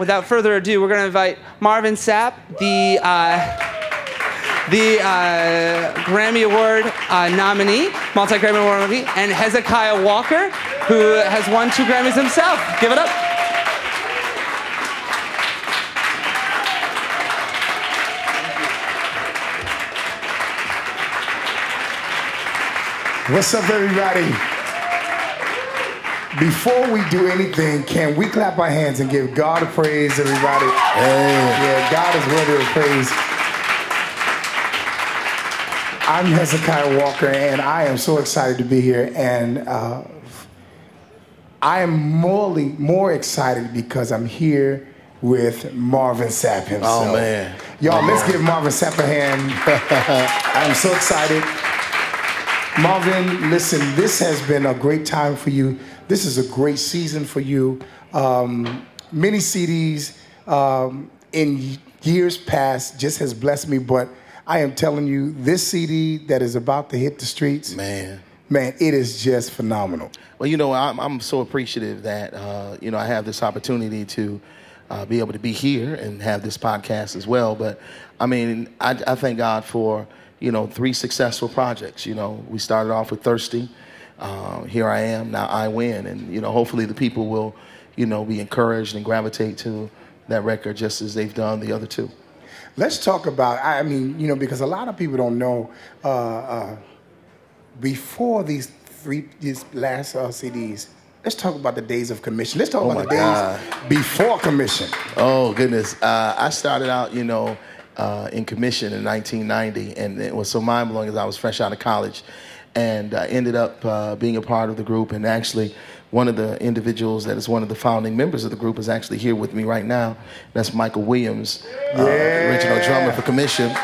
without further ado, we're going to invite Marvin Sapp, the uh, the uh, Grammy Award uh, nominee, multi Grammy Award nominee, and Hezekiah Walker, who has won two Grammys himself. Give it up. What's up, everybody? Before we do anything, can we clap our hands and give God a praise, everybody? Hey. Yeah, God is worthy of praise. I'm Hezekiah Walker, and I am so excited to be here. And uh, I am morely, more excited because I'm here with Marvin Sapp himself. Oh, man. Y'all, let's give Marvin Sapp a hand. I'm so excited. Marvin, listen, this has been a great time for you. This is a great season for you. Um, many CDs um, in years past just has blessed me, but I am telling you, this CD that is about to hit the streets, Man. man, it is just phenomenal. Well, you know, I'm, I'm so appreciative that, uh, you know, I have this opportunity to uh, be able to be here and have this podcast as well. But, I mean, I, I thank God for, you know, three successful projects. You know, we started off with Thirsty. Uh, here I am, now I win. And, you know, hopefully the people will, you know, be encouraged and gravitate to that record just as they've done the other two. Let's talk about, I mean, you know, because a lot of people don't know, uh, uh, before these three, these last uh, CDs, let's talk about the days of Commissioned. Let's talk Oh about the days God. before Commissioned. Oh goodness! Uh, I started out, you know, uh, in Commissioned in 1990, and it was so mind blowing as I was fresh out of college, and I ended up uh, being a part of the group. And actually, one of the individuals that is one of the founding members of the group is actually here with me right now. That's Michael Williams, uh, original drummer for Commissioned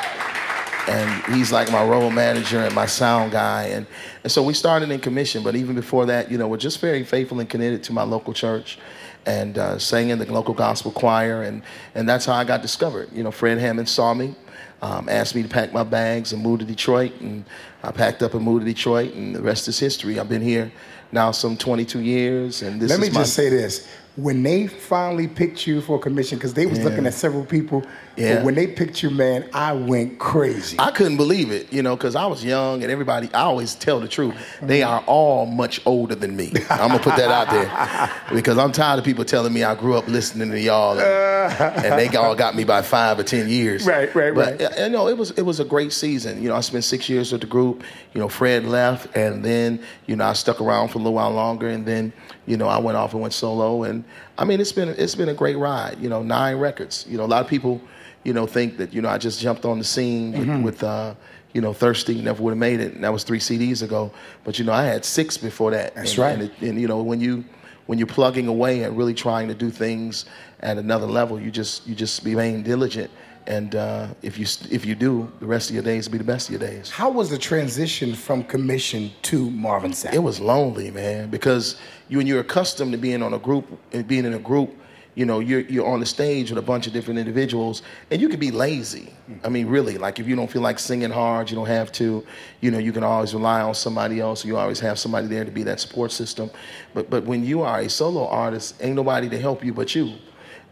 and he's like my role manager and my sound guy and, and so we started in Commissioned but even before that you know we're just very faithful and committed to my local church and uh, sang in the local gospel choir and, and that's how i got discovered you know fred hammond saw me um, asked me to pack my bags and move to detroit and i packed up and moved to detroit and the rest is history i've been here now some 22 years and this is Let me my, just say this. When they finally picked you for commission, because they was looking at several people, Yeah. but when they picked you, man, I went crazy. I couldn't believe it, you know, because I was young and everybody, I always tell the truth. They are all much older than me. I'm going to put that out there because I'm tired of people telling me I grew up listening to y'all and, and they all got me by five or 10 years. Right, right, but, right. You know, it was, it was a great season. You know, I spent six years with the group. You know, Fred left and then, you know, I stuck around for a little while longer and then, you know, I went off and went solo. And I mean, it's been, it's been a great ride, you know, nine records. You know, a lot of people, you know, think that, you know, I just jumped on the scene with, Mm-hmm. with uh, you know, Thirsty, never would have made it. And that was three CDs ago. But, you know, I had six before that. That's and, right. And, it, and, you know, when you, when you're plugging away and really trying to do things at another level, you just, you just remain diligent. And uh, if you, if you do, the rest of your days will be the best of your days. How was the transition from Commissioned to Marvin Sapp? It was lonely, man, because you when you're accustomed to being on a group and being in a group, you know, you're you're on the stage with a bunch of different individuals, and you can be lazy. I mean, really, like if you don't feel like singing hard, you don't have to. You know, you can always rely on somebody else. You always have somebody there to be that support system. But but when you are a solo artist, ain't nobody to help you but you.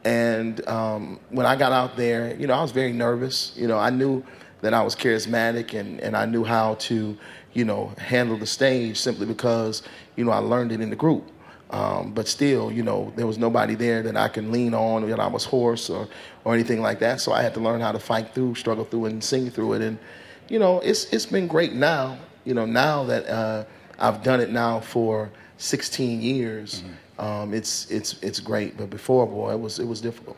And um, when I got out there, you know, I was very nervous. You know, I knew that I was charismatic and, and I knew how to, you know, handle the stage simply because, you know, I learned it in the group. Um, but still, you know, there was nobody there that I can lean on that I was hoarse or, or anything like that. So I had to learn how to fight through, struggle through, and sing through it. And, you know, it's, it's been great now, you know, now that uh, I've done it now for 16 years. Um, it's it's it's great, but before, boy, it was it was difficult.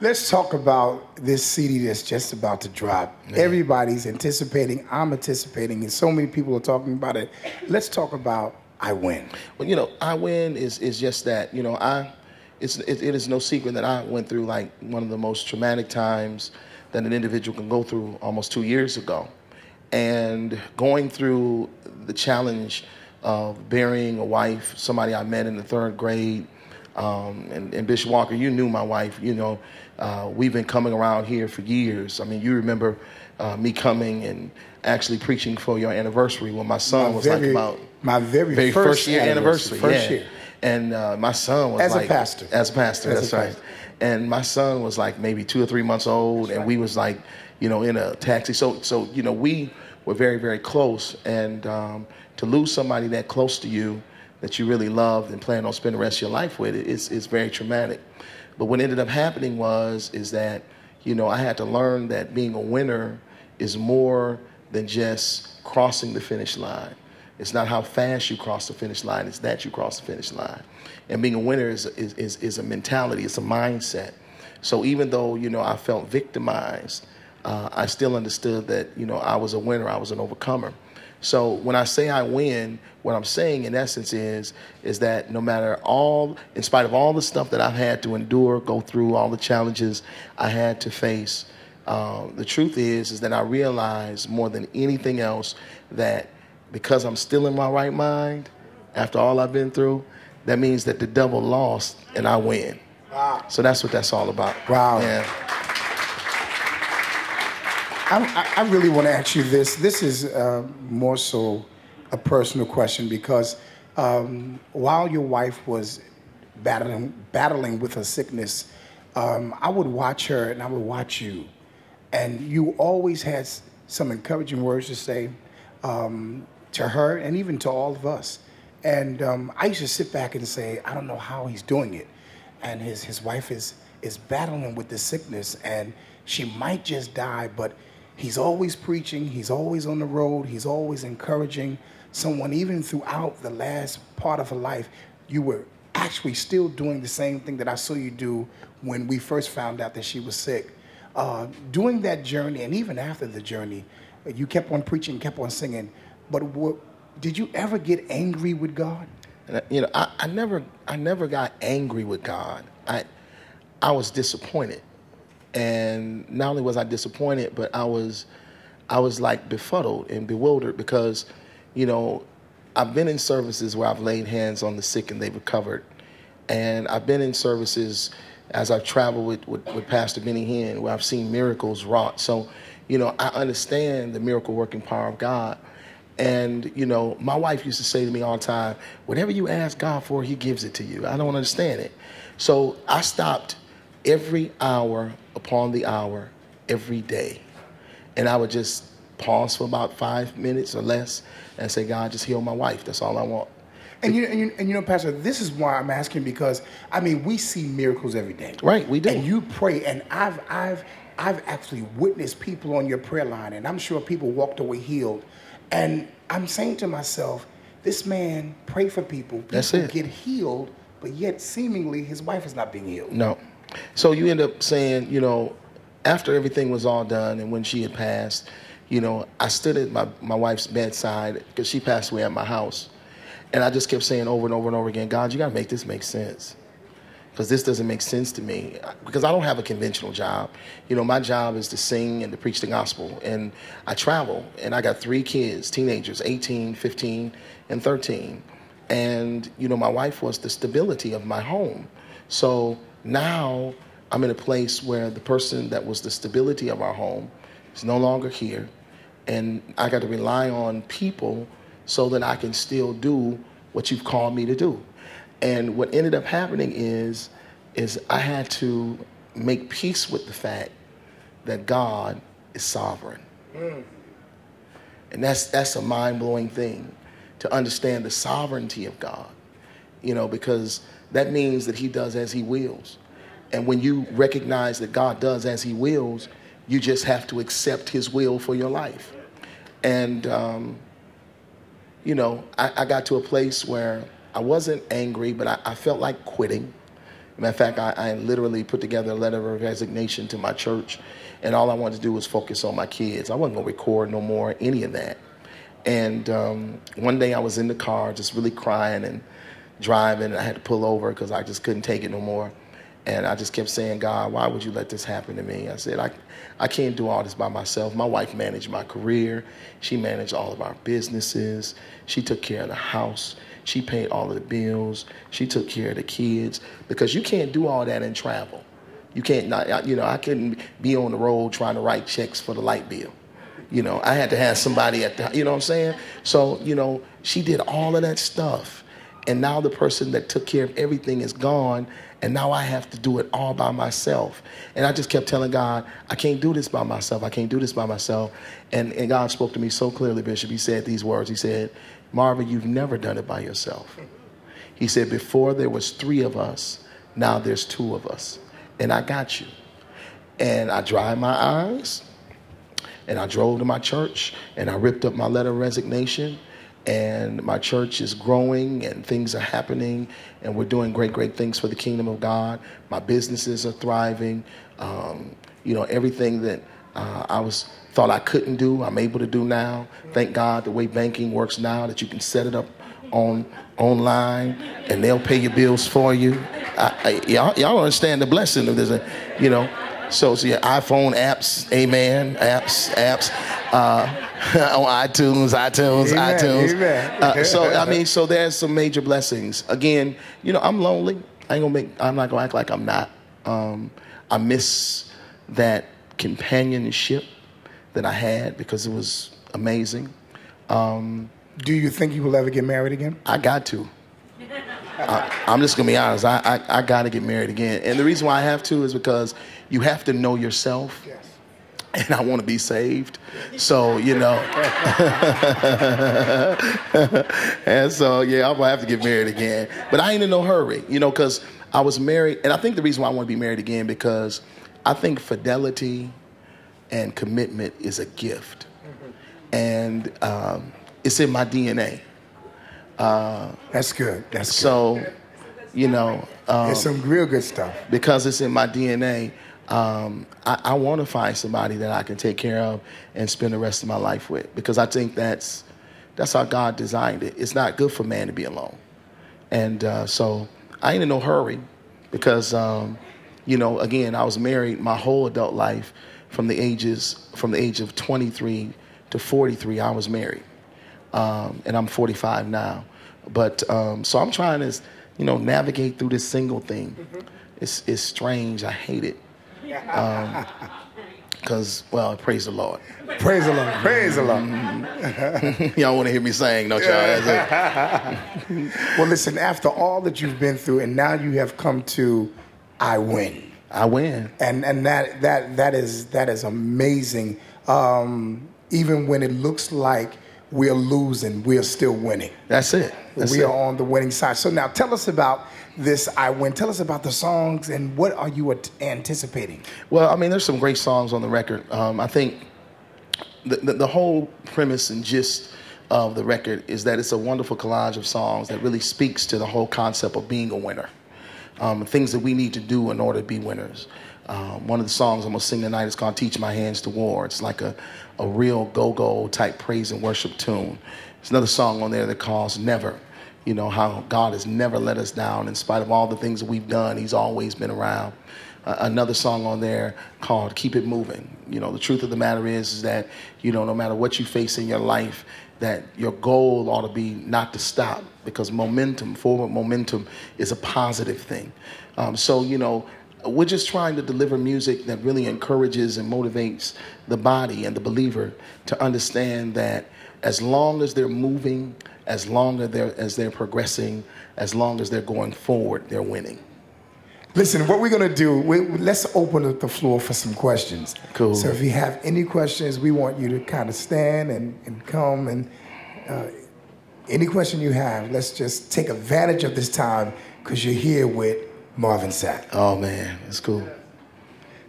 Let's talk about this CD that's just about to drop. Everybody's anticipating. I'm anticipating, and so many people are talking about it. Let's talk about I Win. Well, you know, I win is is just that. You know, I it's it, it is no secret that I went through like one of the most traumatic times that an individual can go through almost two years ago, and going through the challenge of burying a wife, somebody I met in the third grade. Um, and, and Bishop Walker, you knew my wife. You know, uh, we've been coming around here for years. I mean, you remember uh, me coming and actually preaching for your anniversary when my son My was very- like about my very very first first, year anniversary, anniversary. first yeah. year. And uh, my son was As a pastor. As a pastor, As a that's right. pastor. and my son was like maybe two or three months old, and we was like, you know, in a taxi. So so you know we were very very close, and um, to lose somebody that close to you that you really loved and plan on spending the rest of your life with, it's it's very traumatic. But what ended up happening was is that you know I had to learn that being a winner is more than just crossing the finish line. It's not how fast you cross the finish line, it's that you cross the finish line. And being a winner is, is, is, is a mentality, it's a mindset. So even though, you know, I felt victimized, uh, I still understood that, you know, I was a winner, I was an overcomer. So when I say I win, what I'm saying in essence is is that no matter all, in spite of all the stuff that I've had to endure, go through, all the challenges I had to face, uh, the truth is is that I realize more than anything else that because I'm still in my right mind after all I've been through, that means that the devil lost and I win. Wow. So that's what that's all about. Wow. Yeah. I, I really want to ask you this. This is uh, more so a personal question because um, while your wife was battling, battling with her sickness, um, I would watch her and I would watch you. And you always had some encouraging words to say um, to her and even to all of us. And um, I used to sit back and say, I don't know how he's doing it. And his, his wife is, is battling with this sickness and she might just die, but he's always preaching, he's always on the road, he's always encouraging someone, even throughout the last part of her life. You were actually still doing the same thing that I saw you do when we first found out that she was sick. Uh, doing that journey, and even after the journey, you kept on preaching, kept on singing. But what, did you ever get angry with God? You know, I, I never, I never got angry with God. I, I was disappointed, and not only was I disappointed, but I was, I was like befuddled and bewildered because, you know, I've been in services where I've laid hands on the sick and they've recovered, and I've been in services as I've traveled with, with, with Pastor Benny Hinn where I've seen miracles wrought. So, you know, I understand the miracle working power of God. And, you know, my wife used to say to me all the time, whatever you ask God for, He gives it to you. I don't understand it. So I stopped every hour upon the hour, every day. And I would just pause for about five minutes or less and say, God, just heal my wife. That's all I want. And you, and you, and you know, Pastor, this is why I'm asking because I mean, we see miracles every day. Right, we do. And you pray, and I've, I've, I've actually witnessed people on your prayer line, and I'm sure people walked away healed and I'm saying to myself, this man pray for people. People That's it. get healed, but yet seemingly his wife is not being healed. No. So you end up saying, you know, after everything was all done and when she had passed, you know, I stood at my, my wife's bedside because she passed away at my house. And I just kept saying over and over and over again, God, you got to make this make sense because this doesn't make sense to me because I don't have a conventional job. You know, my job is to sing and to preach the gospel and I travel and I got three kids, teenagers, 18, 15, and 13. And you know, my wife was the stability of my home. So now I'm in a place where the person that was the stability of our home is no longer here and I got to rely on people so that I can still do what you've called me to do. And what ended up happening is, is I had to make peace with the fact that God is sovereign. Mm. And that's, that's a mind blowing thing to understand the sovereignty of God, you know, because that means that He does as He wills. And when you recognize that God does as He wills, you just have to accept His will for your life. And, um, you know, I, I got to a place where I wasn't angry, but I, I felt like quitting. Matter of fact, I, I, literally put together a letter of resignation to my church, and all I wanted to do was focus on my kids. I wasn't gonna record no more, any of that. And um, one day I was in the car, just really crying and driving, and I had to pull over because I just couldn't take it no more. And I just kept saying, God, why would you let this happen to me? I said, I, I can't do all this by myself. My wife managed my career. She managed all of our businesses. She took care of the house. She paid all of the bills. She took care of the kids because you can't do all that and travel. You can't not, you know, I couldn't be on the road trying to write checks for the light bill. You know, I had to have somebody at the, you know what I'm saying? So, you know, she did all of that stuff. And now the person that took care of everything is gone and now i have to do it all by myself. And i just kept telling god i can't do this by myself. I can't do this by myself. And, and god spoke to me so clearly bishop. He said these words. He said marvin you've never done it by yourself. He said before there was three of us now there's two of us. And i got you. And i dried my eyes and i drove to my church and i ripped up my letter of resignation and my church is growing and things are happening and we're doing great great things for the kingdom of god. My businesses are thriving. Um, you know everything that uh, i was thought i couldn't do i'm able to do now. Thank god the way banking works now that you can set it up on online and they'll pay your bills for you. I, I, y'all, y'all understand the blessing of this uh, you know? So, so yeah, iPhone apps, amen, apps, apps, uh, on iTunes, iTunes, Amen, iTunes. amen. Uh, so I mean, so there's some major blessings. Again, you know, I'm lonely. I ain't gonna make. I'm not gonna act like I'm not. Um, I miss that companionship that I had because it was amazing. Um, Do you think you will ever get married again? I got to. I, I'm just gonna be honest. I, I, I got to get married again, and the reason why I have to is because you have to know yourself. Yes. And I want to be saved, so you know. and so yeah, I'm gonna have to get married again, but I ain't in no hurry, you know, because I was married, and I think the reason why I want to be married again because I think fidelity and commitment is a gift, and um, it's in my DNA. That's good. That's good. So, you know, um, There's some real good stuff. because it's in my DNA, um, I, I want to find somebody that I can take care of and spend the rest of my life with. Because I think that's that's how God designed it. It's not good for man to be alone, and uh, so I ain't in no hurry because, um, you know, again, I was married my whole adult life from the ages from the age of 23 to 43. I was married um, and I'm 45 now. But um, so I'm trying to, you know, navigate through this single thing. It's it's strange. I hate it. Because well, praise the Lord. Praise the Lord. Praise the Lord. y'all want to hear me sing, don't y'all? Well, listen, after all that you've been through, and now you have come to I win. I win. and and that that that is that is amazing. Um, even when it looks like we're losing, we're still winning. That's it. That's we it. are on the winning side. So now, tell us about this. I win. Tell us about the songs and what are you at- anticipating? Well, I mean, there's some great songs on the record. Um, I think the, the, the whole premise and gist of the record is that it's a wonderful collage of songs that really speaks to the whole concept of being a winner, um, things that we need to do in order to be winners. Um, one of the songs I'm gonna sing tonight is called "Teach My Hands to War." It's like a, a real go-go type praise and worship tune. There's another song on there that calls "Never." You know how God has never let us down in spite of all the things that we've done. He's always been around uh, another song on there called "Keep It Moving." You know, the truth of the matter is, is that you know, no matter what you face in your life, that your goal ought to be not to stop because momentum, forward momentum, is a positive thing. Um, so you know, we're just trying to deliver music that really encourages and motivates the body and the believer to understand that as long as they're moving, as long as they're as they're progressing, as long as they're going forward, they're winning. Listen, what we're gonna do? We, let's open up the floor for some questions. Cool. So if you have any questions, we want you to kind of stand and, and come and uh, any question you have, let's just take advantage of this time because you're here with Marvin Sapp. Oh man, it's cool.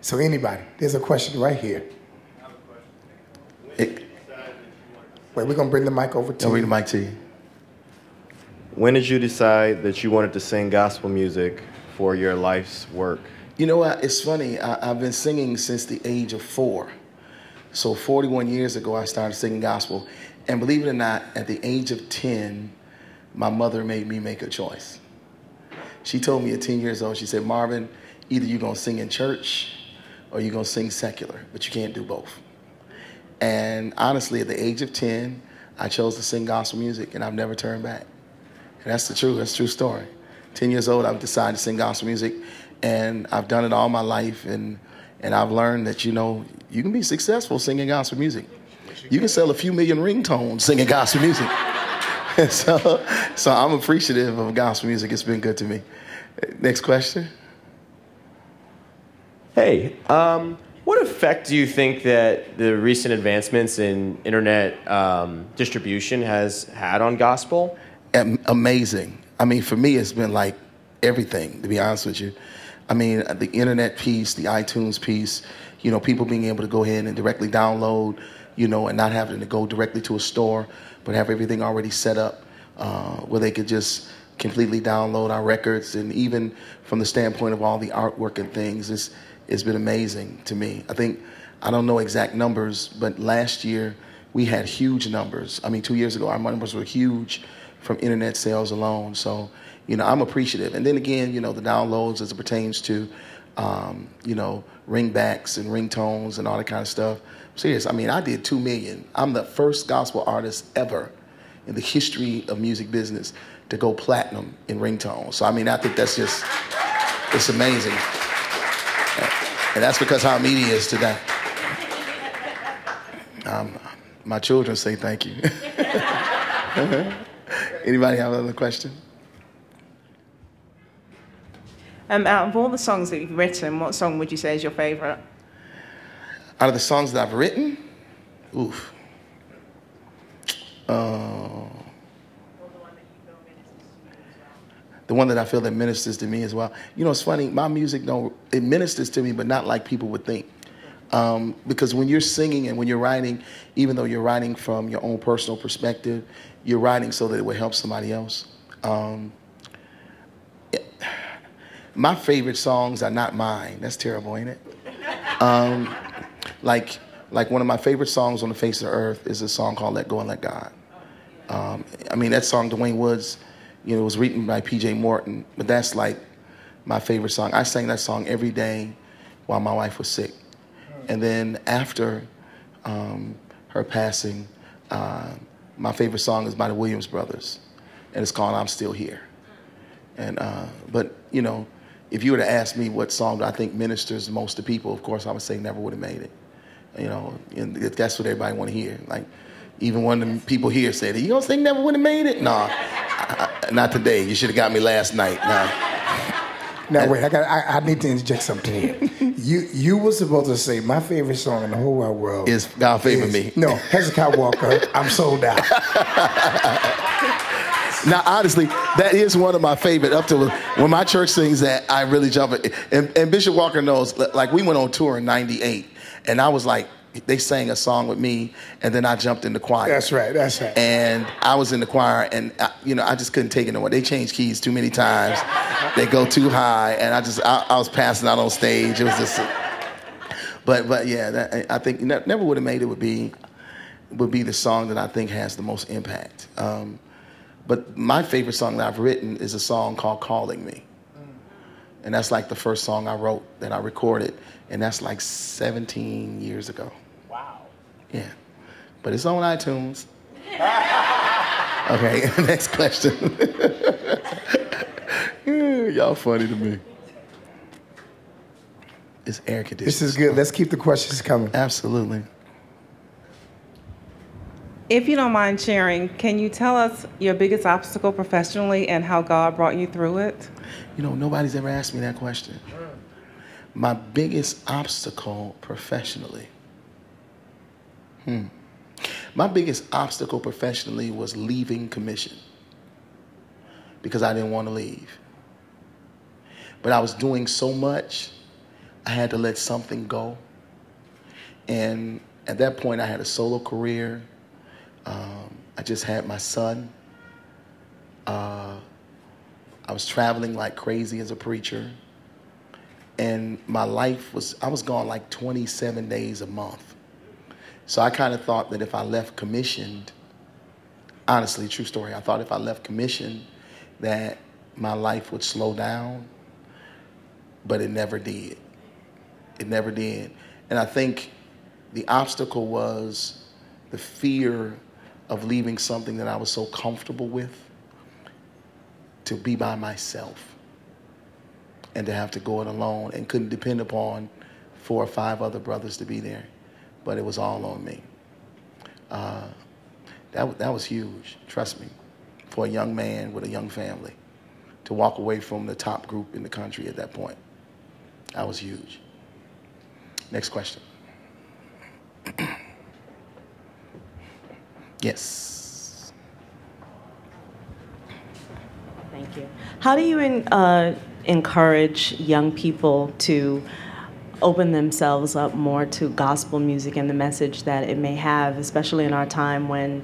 So anybody, there's a question right here. It, Wait, we're gonna bring the mic over to I'll read you. the mic to you. When did you decide that you wanted to sing gospel music for your life's work? You know what? It's funny. I, I've been singing since the age of four. So 41 years ago, I started singing gospel. And believe it or not, at the age of 10, my mother made me make a choice. She told me at 10 years old, she said, Marvin, either you're going to sing in church or you're going to sing secular, but you can't do both. And honestly, at the age of 10, I chose to sing gospel music, and I've never turned back. And that's the truth. That's true story. Ten years old, I've decided to sing gospel music, and I've done it all my life. And and I've learned that you know you can be successful singing gospel music. You can sell a few million ringtones singing gospel music. so, so I'm appreciative of gospel music. It's been good to me. Next question. Hey, um, what effect do you think that the recent advancements in internet um, distribution has had on gospel? Am- amazing. I mean, for me, it's been like everything, to be honest with you. I mean, the internet piece, the iTunes piece, you know, people being able to go ahead and directly download, you know, and not having to go directly to a store, but have everything already set up uh, where they could just completely download our records. And even from the standpoint of all the artwork and things, it's, it's been amazing to me. I think, I don't know exact numbers, but last year we had huge numbers. I mean, two years ago, our numbers were huge from internet sales alone. So, you know, I'm appreciative. And then again, you know, the downloads as it pertains to, um, you know, ringbacks and ringtones and all that kind of stuff. Serious. I mean, I did two million. I'm the first gospel artist ever in the history of music business to go platinum in ringtones. So I mean, I think that's just it's amazing, and that's because how media is today. Um, my children say thank you. Anybody have another question? Um, out of all the songs that you've written, what song would you say is your favorite? Out of the songs that I've written, oof. Uh, the one that I feel that ministers to me as well. You know, it's funny. My music don't it ministers to me, but not like people would think. Um, because when you're singing and when you're writing, even though you're writing from your own personal perspective, you're writing so that it will help somebody else. Um, my favorite songs are not mine. That's terrible, ain't it? Um, like, like one of my favorite songs on the face of the earth is a song called "Let Go and Let God." Um, I mean, that song, Dewayne Woods, you know, was written by P.J. Morton, but that's like my favorite song. I sang that song every day while my wife was sick, and then after um, her passing, uh, my favorite song is by the Williams Brothers, and it's called "I'm Still Here." And uh, but you know, if you were to ask me what song I think ministers most to people, of course I would say "Never Would Have Made It." You know, and that's what everybody want to hear. Like even one of the people here said, "You don't sing Never Would Have Made It?" Nah, not today. You should have got me last night. Nah. Now wait, I got. I, I need to interject something here. you you were supposed to say my favorite song in the whole wide world Is God favor is- me? No, Hezekiah Walker. I'm sold out. Now, honestly, that is one of my favorite. Up to when my church sings that, I really jump. It. And, and Bishop Walker knows. Like we went on tour in '98, and I was like, they sang a song with me, and then I jumped in the choir. That's right. That's right. And I was in the choir, and I, you know, I just couldn't take it no more. They changed keys too many times. They go too high, and I just, I, I was passing out on stage. It was just, but, but yeah, that, I think ne- never would have made it. Would be, would be the song that I think has the most impact. Um, but my favorite song that I've written is a song called "Calling Me," and that's like the first song I wrote that I recorded, and that's like 17 years ago. Wow. Yeah. But it's on iTunes. okay, next question. Y'all funny to me. It's air conditioning. This is good. Let's keep the questions coming. Absolutely. If you don't mind sharing, can you tell us your biggest obstacle professionally and how God brought you through it? You know, nobody's ever asked me that question. My biggest obstacle professionally. Hmm. My biggest obstacle professionally was leaving Commissioned because I didn't want to leave. But I was doing so much, I had to let something go. And at that point, I had a solo career. Um, I just had my son. Uh, I was traveling like crazy as a preacher. And my life was, I was gone like 27 days a month. So I kind of thought that if I left commissioned, honestly, true story, I thought if I left commissioned that my life would slow down, but it never did. It never did. And I think the obstacle was the fear of leaving something that I was so comfortable with to be by myself and to have to go it alone and couldn't depend upon four or five other brothers to be there. But it was all on me. Uh, that, that was huge, trust me. for a young man with a young family to walk away from the top group in the country at that point. That was huge. Next question. yes. Thank you. How do you uh, encourage young people to open themselves up more to gospel music and the message that it may have, especially in our time when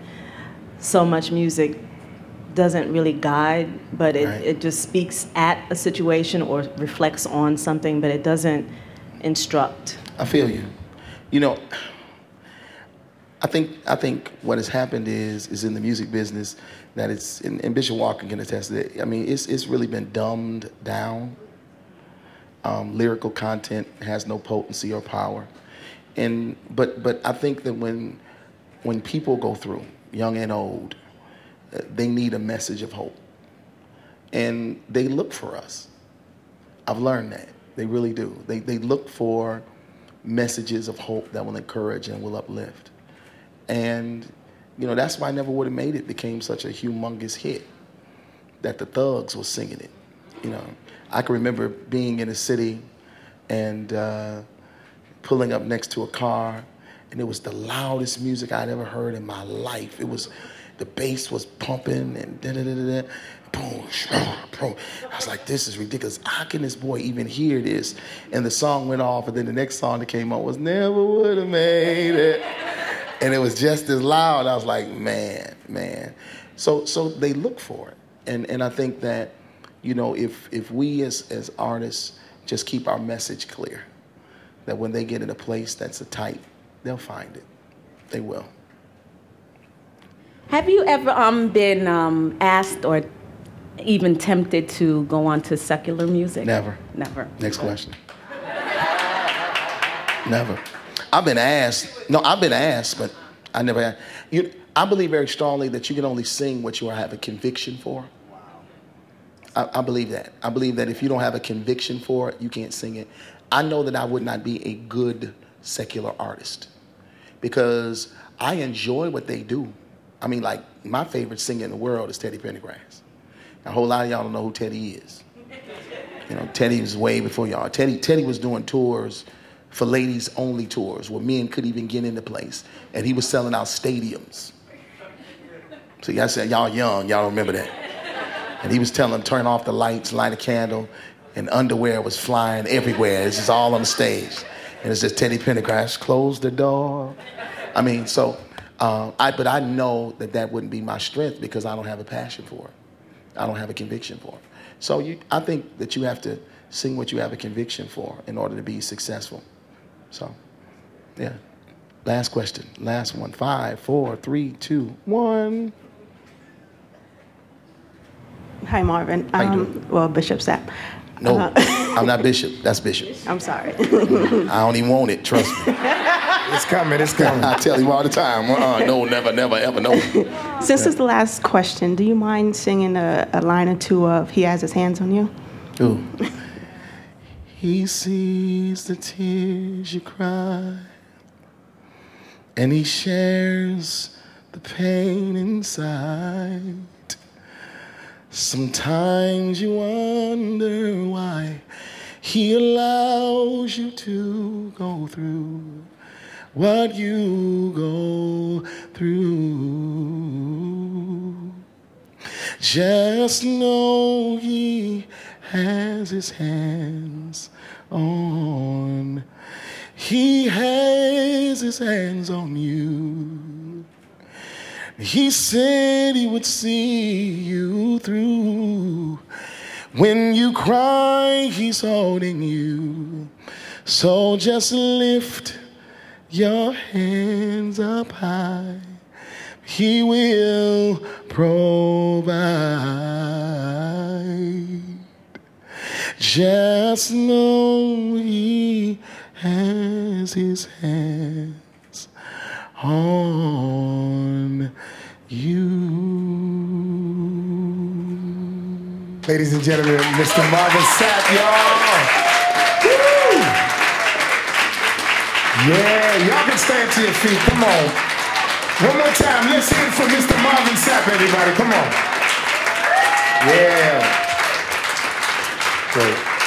so much music doesn't really guide, but it, Right. it just speaks at a situation or reflects on something, but it doesn't instruct. I feel you. You know, I think I think what has happened is is in the music business that it's and, and Bishop Walker can attest to that. I mean, it's it's really been dumbed down. Um, lyrical content has no potency or power, and but but I think that when when people go through, young and old, they need a message of hope, and they look for us. I've learned that. They really do. They, they look for messages of hope that will encourage and will uplift. And, you know, that's why I Never Would Have Made It became such a humongous hit, that the thugs were singing it. You know, I can remember being in a city and uh, pulling up next to a car, and it was the loudest music I'd ever heard in my life. It was, the bass was pumping and da da da da. Boom, boom. I was like, this is ridiculous. How can this boy even hear this? And the song went off, and then the next song that came on was Never Would Have Made It. And it was just as loud. I was like, man, man. So so they look for it. And and I think that, you know, if if we as as artists just keep our message clear, that when they get in a place that's a tight, they'll find it. They will. Have you ever um, been um, asked or even tempted to go on to secular music? Never. Never. Next question. Never. I've been asked. No, I've been asked, but I never. Had, you, I believe very strongly that you can only sing what you have a conviction for. I, I believe that. I believe that if you don't have a conviction for it, you can't sing it. I know that I would not be a good secular artist because I enjoy what they do. I mean, like my favorite singer in the world is Teddy Pendergrass. A whole lot of y'all don't know who Teddy is. You know, Teddy was way before y'all. Teddy, Teddy was doing tours for ladies only tours where men couldn't even get into place. And he was selling out stadiums. So y'all said, y'all young, y'all don't remember that. And he was telling them, turn off the lights, light a candle, and underwear was flying everywhere. It's just all on the stage. And it's just Teddy Pendergrass, close the door. I mean, so, uh, I, but I know that that wouldn't be my strength because I don't have a passion for it. I don't have a conviction for it. So you, I think that you have to sing what you have a conviction for in order to be successful. So, yeah. Last question. Last one. Five, four, three, two, one. Hi, Marvin. How you Um, doing? Well, Bishop Sapp. No, Uh, I'm not Bishop. That's Bishop. I'm sorry. I don't even want it. Trust me. It's coming, it's coming. I tell you all the time. Uh-uh, no, never, never, ever, no. Since it's the last question, do you mind singing a, a line or two of He Has His Hands on You? Ooh. He sees the tears you cry, and he shares the pain inside. Sometimes you wonder why he allows you to go through what you go through. Just know he has his hands on. He has his hands on you. He said he would see you through. When you cry, he's holding you. So just lift your hands up high. He will provide. Just know He has His hands on you. Ladies and gentlemen, Mr. Marvin Sapp, y'all. Woo! Yeah, y'all can stand to your feet. Come on. One more time. Let's hear it for Mr. Marvin Sapp, everybody. Come on. Yeah. Great.